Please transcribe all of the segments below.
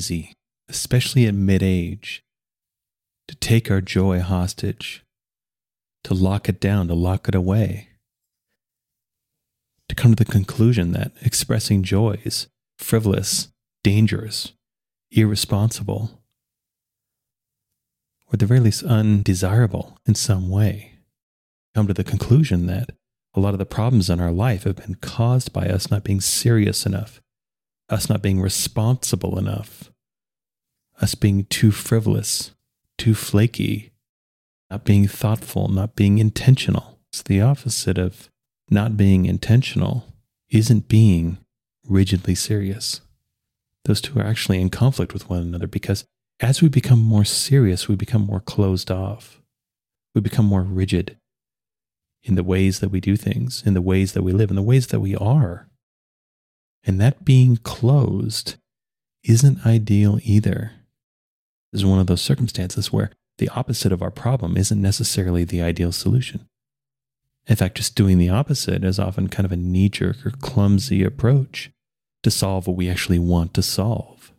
easy, especially at mid age, to take our joy hostage, to lock it down, to lock it away, to come to the conclusion that expressing joy is frivolous, dangerous, irresponsible, or at the very least undesirable in some way. Come to the conclusion that a lot of the problems in our life have been caused by us not being serious enough, us not being responsible enough, us being too frivolous, too flaky, not being thoughtful, not being intentional. It's the opposite of not being intentional, isn't being rigidly serious. Those two are actually in conflict with one another because as we become more serious, we become more closed off. We become more rigid in the ways that we do things, in the ways that we live, in the ways that we are. And that being closed isn't ideal either. This is one of those circumstances where the opposite of our problem isn't necessarily the ideal solution. In fact, just doing the opposite is often kind of a knee jerk or clumsy approach to solve what we actually want to solve.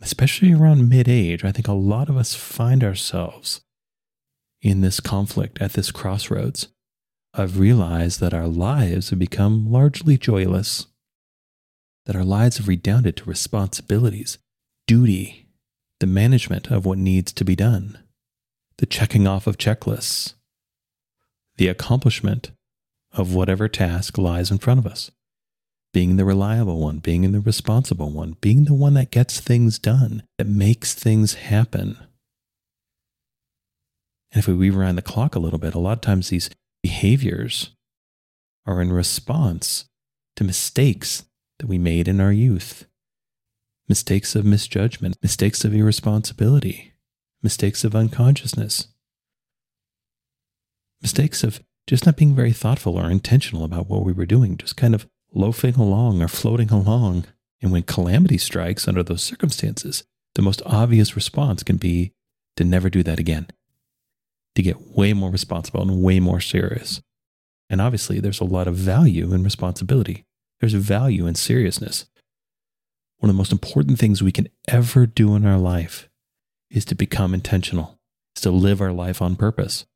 Especially around mid age, I think a lot of us find ourselves in this conflict at this crossroads. I've realized that our lives have become largely joyless, that our lives have redounded to responsibilities, duty, the management of what needs to be done, the checking off of checklists, the accomplishment of whatever task lies in front of us, being the reliable one, being the responsible one, being the one that gets things done, that makes things happen. And if we rewind the clock a little bit, a lot of times these behaviors are in response to mistakes that we made in our youth. Mistakes of misjudgment, mistakes of irresponsibility, mistakes of unconsciousness, mistakes of just not being very thoughtful or intentional about what we were doing, just kind of loafing along or floating along. And when calamity strikes under those circumstances, the most obvious response can be to never do that again to get way more responsible and way more serious. And obviously, there's a lot of value in responsibility. There's value in seriousness. One of the most important things we can ever do in our life is to become intentional, is to live our life on purpose.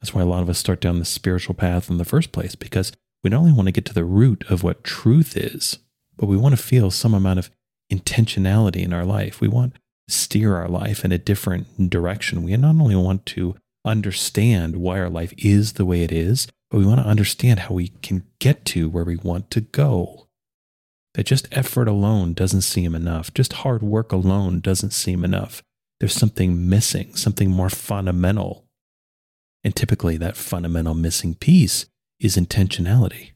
That's why a lot of us start down the spiritual path in the first place, because we not only want to get to the root of what truth is, but we want to feel some amount of intentionality in our life. We want to steer our life in a different direction. We not only want to understand why our life is the way it is, but we want to understand how we can get to where we want to go. That just effort alone doesn't seem enough. Just hard work alone doesn't seem enough. There's something missing, something more fundamental. And typically, that fundamental missing piece is intentionality,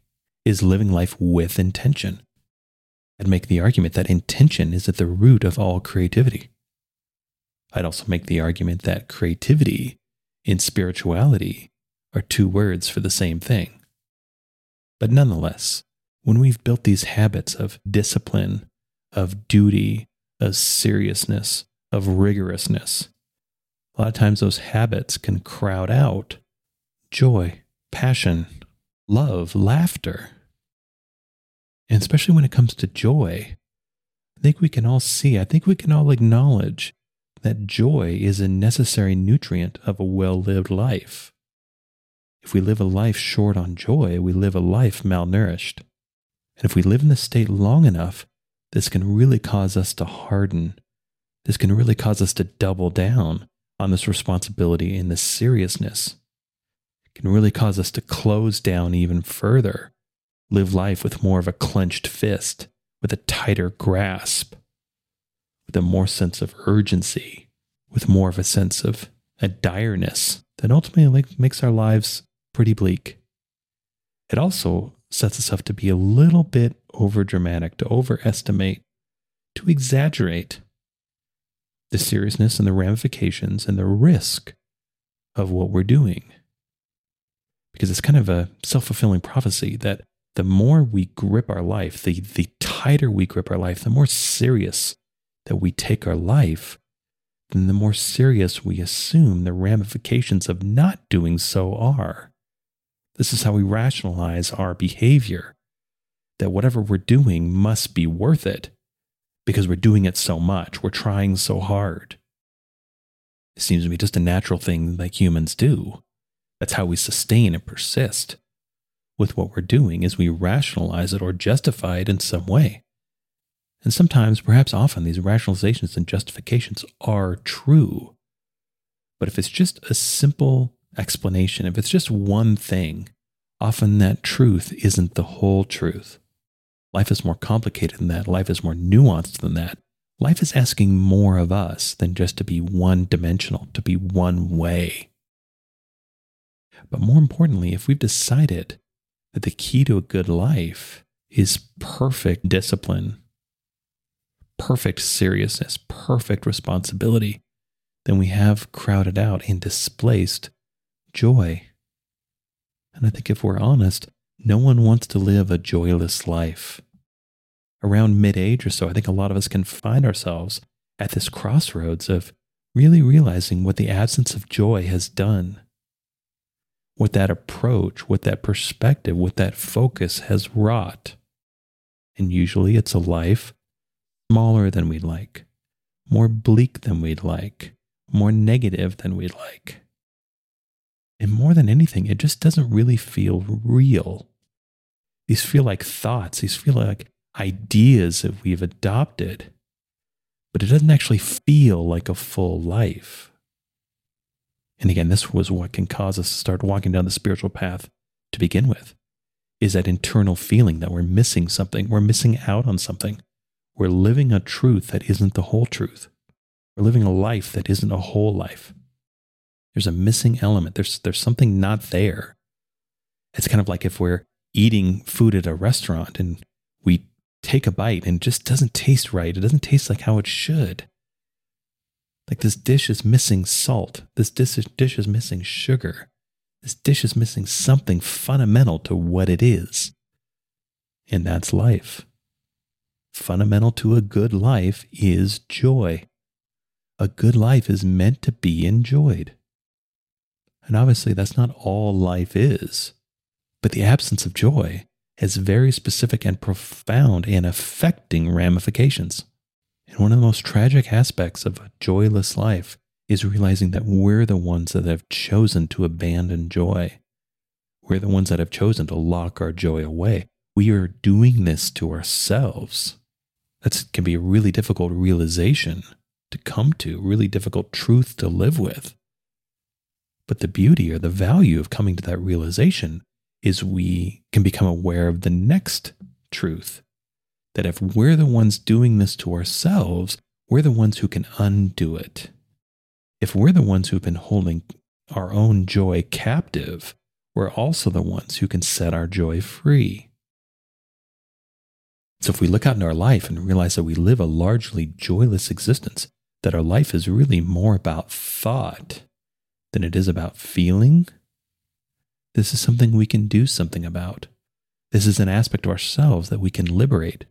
is living life with intention. I'd make the argument that intention is at the root of all creativity. I'd also make the argument that creativity in spirituality are two words for the same thing. But nonetheless, when we've built these habits of discipline, of duty, of seriousness, of rigorousness, a lot of times those habits can crowd out joy, passion, love, laughter. And especially when it comes to joy, I think we can all see, I think we can all acknowledge that joy is a necessary nutrient of a well lived life. If we live a life short on joy, we live a life malnourished. And if we live in this state long enough, this can really cause us to harden. This can really cause us to double down on this responsibility and this seriousness. It can really cause us to close down even further, live life with more of a clenched fist, with a tighter grasp with a more sense of urgency, with more of a sense of a direness that ultimately makes our lives pretty bleak. It also sets us up to be a little bit over dramatic, to overestimate, to exaggerate the seriousness and the ramifications and the risk of what we're doing. Because it's kind of a self fulfilling prophecy that the more we grip our life, the, the tighter we grip our life, the more serious that we take our life, then the more serious we assume the ramifications of not doing so are. This is how we rationalize our behavior that whatever we're doing must be worth it because we're doing it so much, we're trying so hard. It seems to be just a natural thing that humans do. That's how we sustain and persist with what we're doing is we rationalize it or justify it in some way. And sometimes, perhaps often, these rationalizations and justifications are true. But if it's just a simple explanation, if it's just one thing, often that truth isn't the whole truth. Life is more complicated than that. Life is more nuanced than that. Life is asking more of us than just to be one dimensional, to be one way. But more importantly, if we've decided that the key to a good life is perfect discipline, perfect seriousness, perfect responsibility, then we have crowded out and displaced joy. And I think if we're honest, no one wants to live a joyless life. Around mid age or so, I think a lot of us can find ourselves at this crossroads of really realizing what the absence of joy has done what that approach, what that perspective, what that focus has wrought. And usually it's a life smaller than we'd like, more bleak than we'd like, more negative than we'd like. And more than anything, it just doesn't really feel real. These feel like thoughts, these feel like ideas that we've adopted, but it doesn't actually feel like a full life. And again, this was what can cause us to start walking down the spiritual path to begin with is that internal feeling that we're missing something, we're missing out on something. We're living a truth that isn't the whole truth. We're living a life that isn't a whole life. There's a missing element. There's, there's something not there. It's kind of like if we're eating food at a restaurant and we take a bite and it just doesn't taste right. It doesn't taste like how it should. Like this dish is missing salt. This dish, dish is missing sugar. This dish is missing something fundamental to what it is. And that's life. Fundamental to a good life is joy. A good life is meant to be enjoyed. And obviously, that's not all life is. But the absence of joy has very specific and profound and affecting ramifications. And one of the most tragic aspects of a joyless life is realizing that we're the ones that have chosen to abandon joy. We're the ones that have chosen to lock our joy away. We are doing this to ourselves. That can be a really difficult realization to come to, really difficult truth to live with. But the beauty or the value of coming to that realization is we can become aware of the next truth that if we're the ones doing this to ourselves, we're the ones who can undo it. If we're the ones who've been holding our own joy captive, we're also the ones who can set our joy free. So if we look out in our life and realize that we live a largely joyless existence, that our life is really more about thought than it is about feeling, this is something we can do something about. This is an aspect of ourselves that we can liberate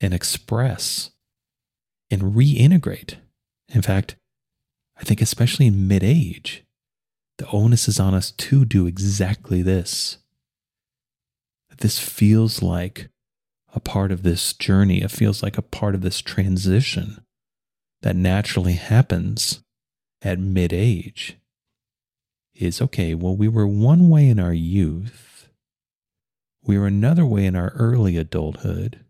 and express and reintegrate. In fact, I think especially in mid age, the onus is on us to do exactly this. This feels like a part of this journey. It feels like a part of this transition that naturally happens at mid age. Is okay, well, we were one way in our youth, we were another way in our early adulthood,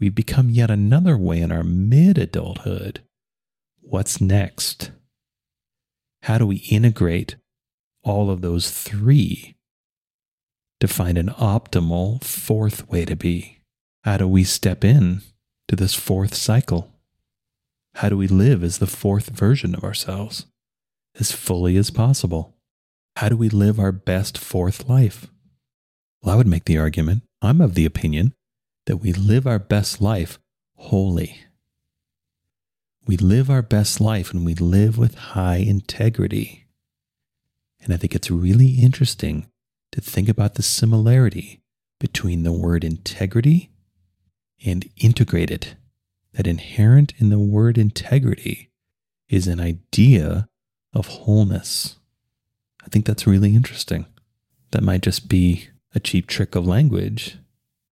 We've become yet another way in our mid adulthood. What's next? How do we integrate all of those three to find an optimal fourth way to be? How do we step in to this fourth cycle? How do we live as the fourth version of ourselves as fully as possible? How do we live our best fourth life? Well, I would make the argument, I'm of the opinion that we live our best life wholly. We live our best life and we live with high integrity. And I think it's really interesting to think about the similarity between the word integrity and integrated. That inherent in the word integrity is an idea of wholeness. I think that's really interesting. That might just be a cheap trick of language,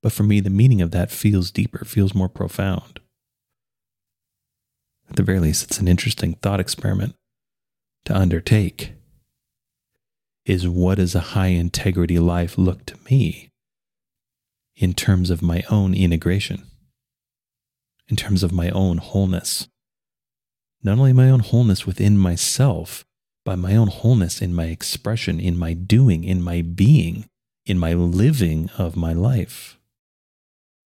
but for me, the meaning of that feels deeper, feels more profound. at the very least, it's an interesting thought experiment to undertake, is what does a high integrity life look to me in terms of my own integration, in terms of my own wholeness? Not only my own wholeness within myself, but my own wholeness in my expression, in my doing, in my being, in my living of my life.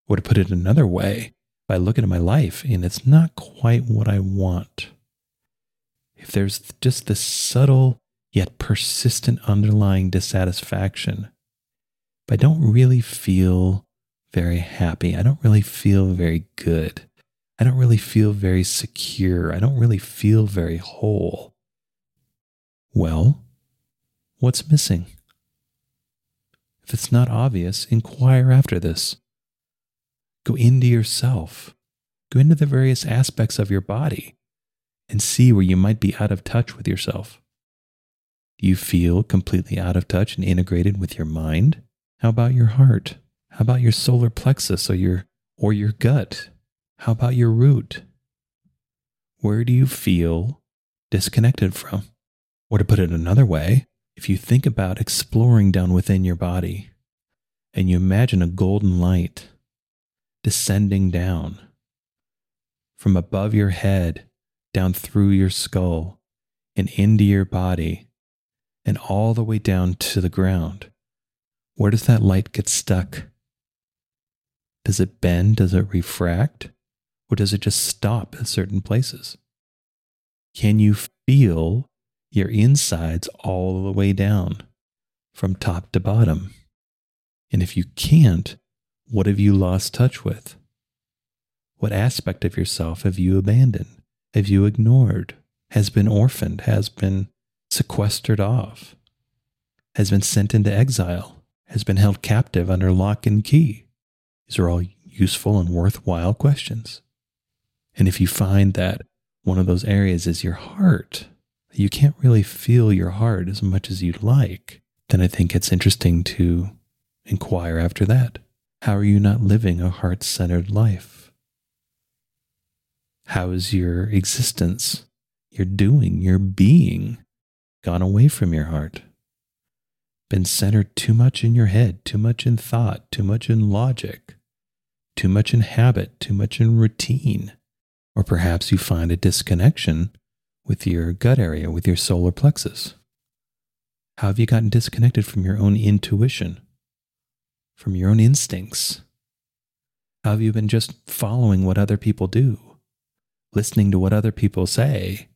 Or to put it another way, if I look at my life and it's not quite what I want, if there's just this subtle yet persistent underlying dissatisfaction, if I don't really feel very happy, I don't really feel very good, I don't really feel very secure, I don't really feel very whole. Well, what's missing? If it's not obvious, inquire after this. Go into yourself. Go into the various aspects of your body and see where you might be out of touch with yourself. Do you feel completely out of touch and integrated with your mind? How about your heart? How about your solar plexus or your or your gut? How about your root? Where do you feel disconnected from? Or to put it another way, if you think about exploring down within your body and you imagine a golden light descending down from above your head, down through your skull, and into your body, and all the way down to the ground. Where does that light get stuck? Does it bend? Does it refract? Or does it just stop at certain places? Can you feel your insides all the way down from top to bottom? And if you can't, what have you lost touch with? What aspect of yourself have you abandoned? Have you ignored? Has been orphaned? Has been sequestered off? Has been sent into exile? Has been held captive under lock and key? These are all useful and worthwhile questions. And if you find that one of those areas is your heart, you can't really feel your heart as much as you'd like, then I think it's interesting to inquire after that. How are you not living a heart centered life? How is your existence, your doing, your being gone away from your heart? Been centered too much in your head, too much in thought, too much in logic, too much in habit, too much in routine. Or perhaps you find a disconnection with your gut area, with your solar plexus. How have you gotten disconnected from your own intuition? from your own instincts? How have you been just following what other people do, listening to what other people say,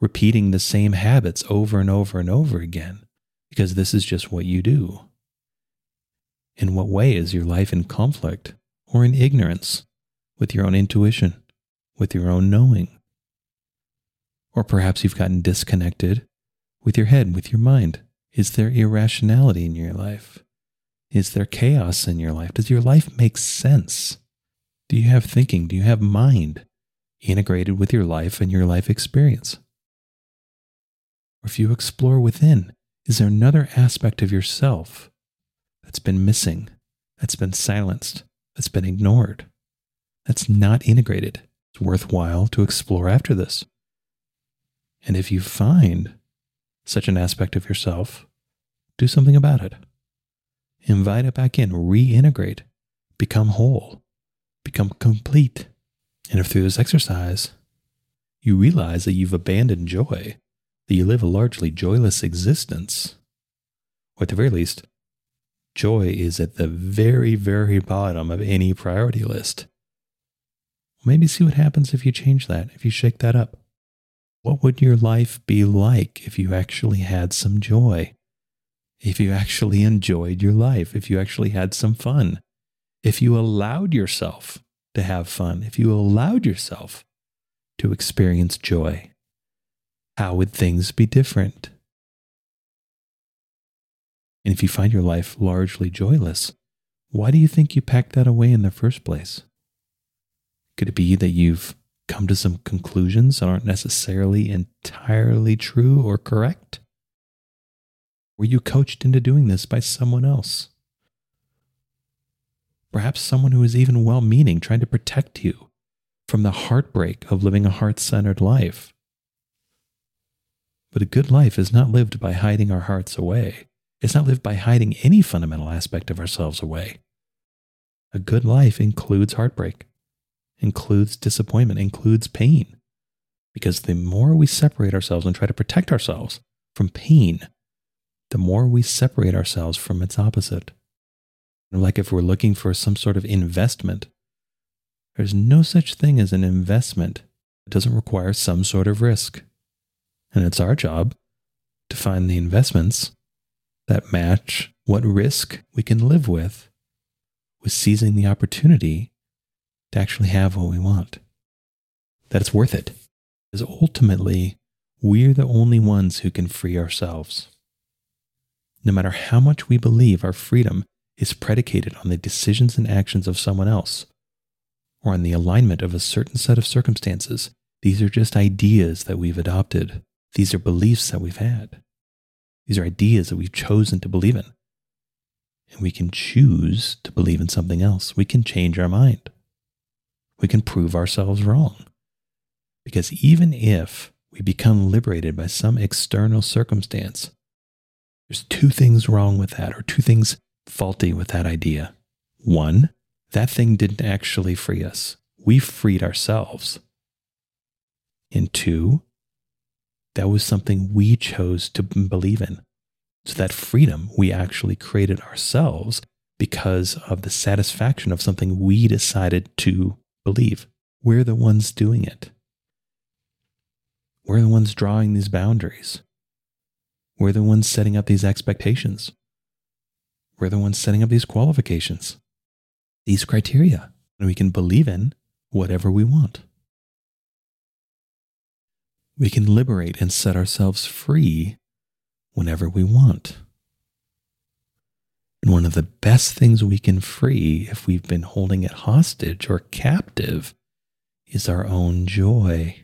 repeating the same habits over and over and over again because this is just what you do? In what way is your life in conflict or in ignorance with your own intuition, with your own knowing? Or perhaps you've gotten disconnected with your head, with your mind. Is there irrationality in your life? Is there chaos in your life? Does your life make sense? Do you have thinking? Do you have mind integrated with your life and your life experience? Or if you explore within, is there another aspect of yourself that's been missing, that's been silenced, that's been ignored, that's not integrated? It's worthwhile to explore after this. And if you find such an aspect of yourself, do something about it invite it back in, reintegrate, become whole, become complete. And if through this exercise you realize that you've abandoned joy, that you live a largely joyless existence, or at the very least, joy is at the very, very bottom of any priority list. Maybe see what happens if you change that, if you shake that up. What would your life be like if you actually had some joy? if you actually enjoyed your life, if you actually had some fun, if you allowed yourself to have fun, if you allowed yourself to experience joy, how would things be different? And if you find your life largely joyless, why do you think you packed that away in the first place? Could it be that you've come to some conclusions that aren't necessarily entirely true or correct? Were you coached into doing this by someone else? Perhaps someone who is even well meaning, trying to protect you from the heartbreak of living a heart centered life. But a good life is not lived by hiding our hearts away. It's not lived by hiding any fundamental aspect of ourselves away. A good life includes heartbreak, includes disappointment, includes pain. Because the more we separate ourselves and try to protect ourselves from pain, the more we separate ourselves from its opposite. Like if we're looking for some sort of investment, there's no such thing as an investment that doesn't require some sort of risk. And it's our job to find the investments that match what risk we can live with, with seizing the opportunity to actually have what we want. That it's worth it. Because ultimately, we're the only ones who can free ourselves. No matter how much we believe our freedom is predicated on the decisions and actions of someone else, or on the alignment of a certain set of circumstances, these are just ideas that we've adopted these are beliefs that we've had. These are ideas that we've chosen to believe in. And we can choose to believe in something else. We can change our mind. We can prove ourselves wrong. Because even if we become liberated by some external circumstance, there's two things wrong with that, or two things faulty with that idea. One, that thing didn't actually free us, we freed ourselves. And two, that was something we chose to believe in. So that freedom we actually created ourselves because of the satisfaction of something we decided to believe. We're the ones doing it. We're the ones drawing these boundaries. We're the ones setting up these expectations. We're the ones setting up these qualifications, these criteria. And we can believe in whatever we want we can liberate and set ourselves free whenever we want. And one of the best things we can free if we've been holding it hostage or captive is our own joy.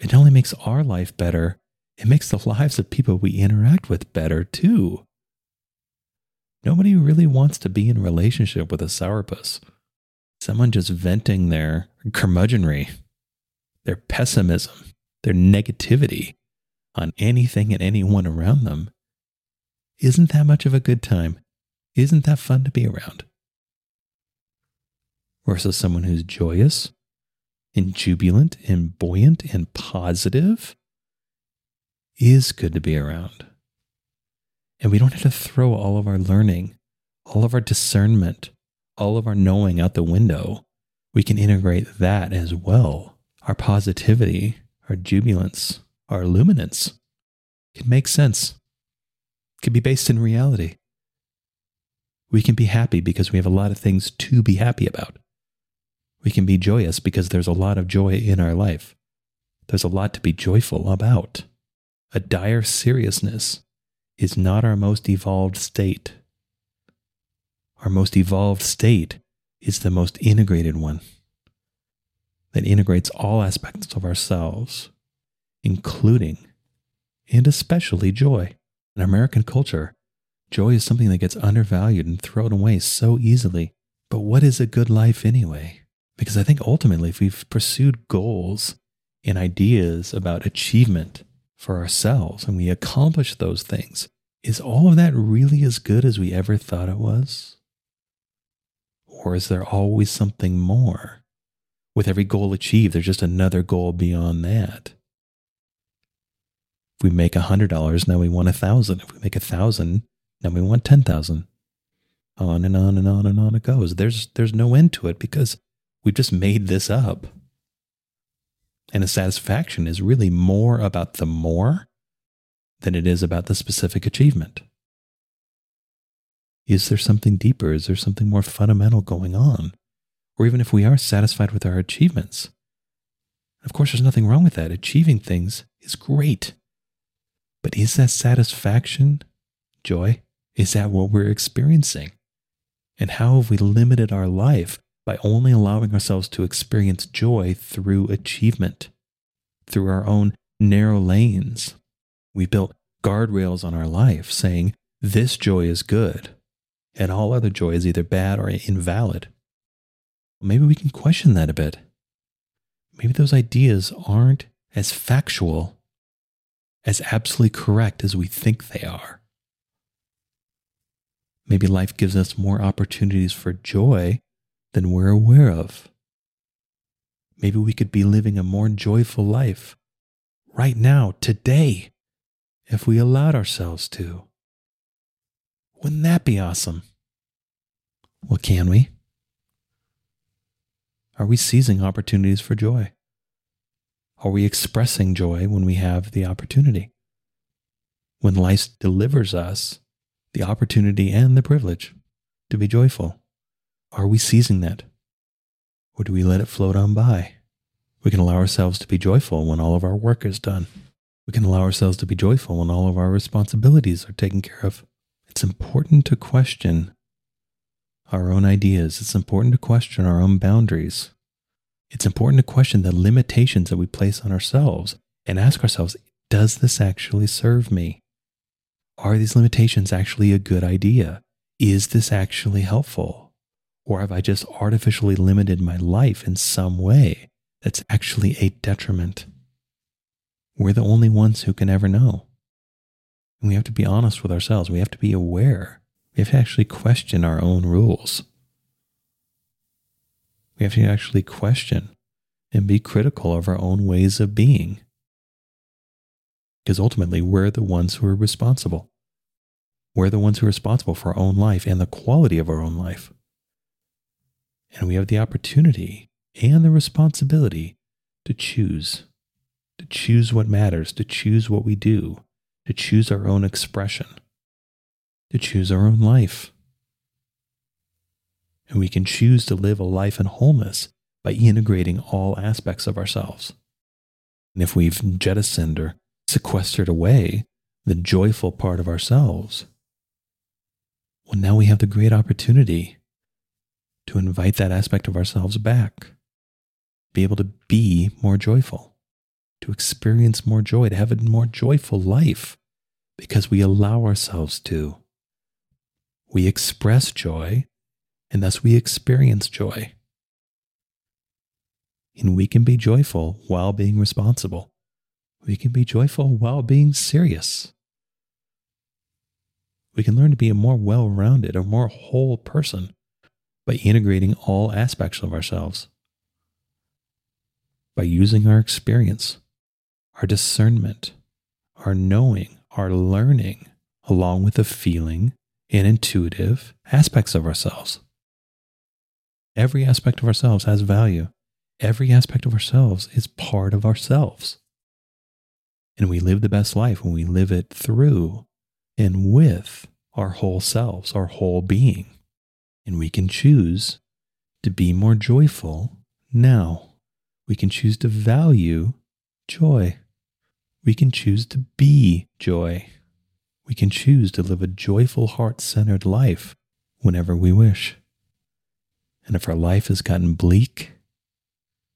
It only makes our life better, it makes the lives of people we interact with better too. Nobody really wants to be in relationship with a sourpuss. Someone just venting their curmudgeonry, their pessimism, their negativity on anything and anyone around them, isn't that much of a good time? Isn't that fun to be around? Versus someone who's joyous and jubilant and buoyant and positive is good to be around. And we don't have to throw all of our learning, all of our discernment, all of our knowing out the window. We can integrate that as well. Our positivity our jubilance, our luminance can make sense, can be based in reality. We can be happy because we have a lot of things to be happy about. We can be joyous because there's a lot of joy in our life. There's a lot to be joyful about. A dire seriousness is not our most evolved state. Our most evolved state is the most integrated one that integrates all aspects of ourselves, including and especially joy. In American culture, joy is something that gets undervalued and thrown away so easily. But what is a good life anyway? Because I think ultimately, if we've pursued goals and ideas about achievement for ourselves and we accomplish those things, is all of that really as good as we ever thought it was? Or is there always something more? With every goal achieved, there's just another goal beyond that. If we make a hundred dollars, now we want a thousand. If we make a thousand, now we want ten thousand. On and on and on and on it goes. There's there's no end to it because we've just made this up. And a satisfaction is really more about the more than it is about the specific achievement. Is there something deeper? Is there something more fundamental going on? Or even if we are satisfied with our achievements. Of course, there's nothing wrong with that. Achieving things is great. But is that satisfaction, joy? Is that what we're experiencing? And how have we limited our life by only allowing ourselves to experience joy through achievement, through our own narrow lanes? We built guardrails on our life saying, this joy is good, and all other joy is either bad or invalid maybe we can question that a bit. maybe those ideas aren't as factual, as absolutely correct as we think they are. Maybe life gives us more opportunities for joy than we're aware of. Maybe we could be living a more joyful life right now, today, if we allowed ourselves to. Wouldn't that be awesome? Well, can we? Are we seizing opportunities for joy? Are we expressing joy when we have the opportunity? When life delivers us the opportunity and the privilege to be joyful, are we seizing that? Or do we let it float on by? We can allow ourselves to be joyful when all of our work is done. We can allow ourselves to be joyful when all of our responsibilities are taken care of. It's important to question our own ideas. It's important to question our own boundaries. It's important to question the limitations that we place on ourselves and ask ourselves Does this actually serve me? Are these limitations actually a good idea? Is this actually helpful? Or have I just artificially limited my life in some way that's actually a detriment? We're the only ones who can ever know. And we have to be honest with ourselves. We have to be aware. We have to actually question our own rules. We have to actually question and be critical of our own ways of being. Because ultimately, we're the ones who are responsible. We're the ones who are responsible for our own life and the quality of our own life. And we have the opportunity and the responsibility to choose, to choose what matters, to choose what we do, to choose our own expression, to choose our own life. And we can choose to live a life in wholeness by integrating all aspects of ourselves. And if we've jettisoned or sequestered away the joyful part of ourselves, well, now we have the great opportunity to invite that aspect of ourselves back, be able to be more joyful, to experience more joy, to have a more joyful life because we allow ourselves to. We express joy and thus we experience joy. And we can be joyful while being responsible. We can be joyful while being serious. We can learn to be a more well rounded, a more whole person by integrating all aspects of ourselves, by using our experience, our discernment, our knowing, our learning, along with the feeling and intuitive aspects of ourselves. Every aspect of ourselves has value. Every aspect of ourselves is part of ourselves. And we live the best life when we live it through and with our whole selves, our whole being. And we can choose to be more joyful now. We can choose to value joy. We can choose to be joy. We can choose to live a joyful, heart centered life whenever we wish. And if our life has gotten bleak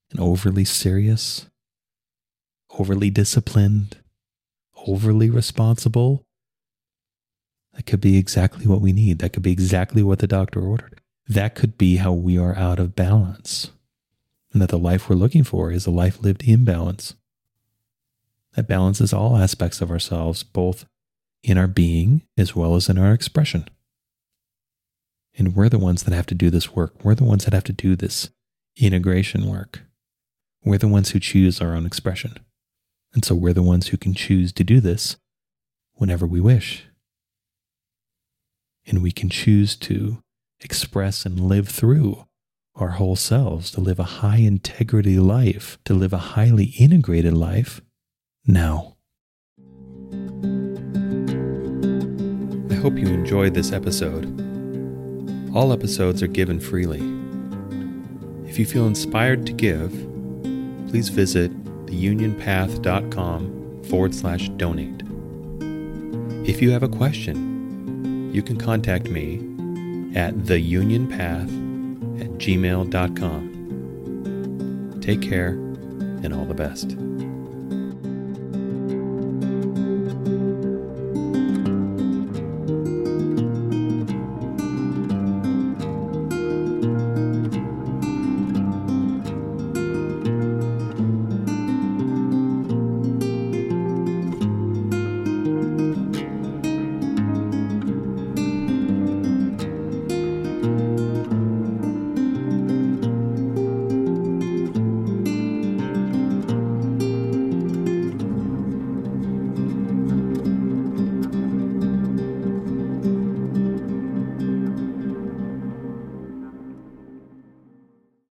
and overly serious, overly disciplined, overly responsible, that could be exactly what we need. That could be exactly what the doctor ordered. That could be how we are out of balance. And that the life we're looking for is a life lived in balance. That balances all aspects of ourselves, both in our being as well as in our expression. And we're the ones that have to do this work. We're the ones that have to do this integration work. We're the ones who choose our own expression. And so we're the ones who can choose to do this whenever we wish. And we can choose to express and live through our whole selves, to live a high integrity life, to live a highly integrated life now. Hope you enjoyed this episode. All episodes are given freely. If you feel inspired to give, please visit theunionpath.com forward slash donate. If you have a question, you can contact me at theunionpath at gmail.com. Take care and all the best.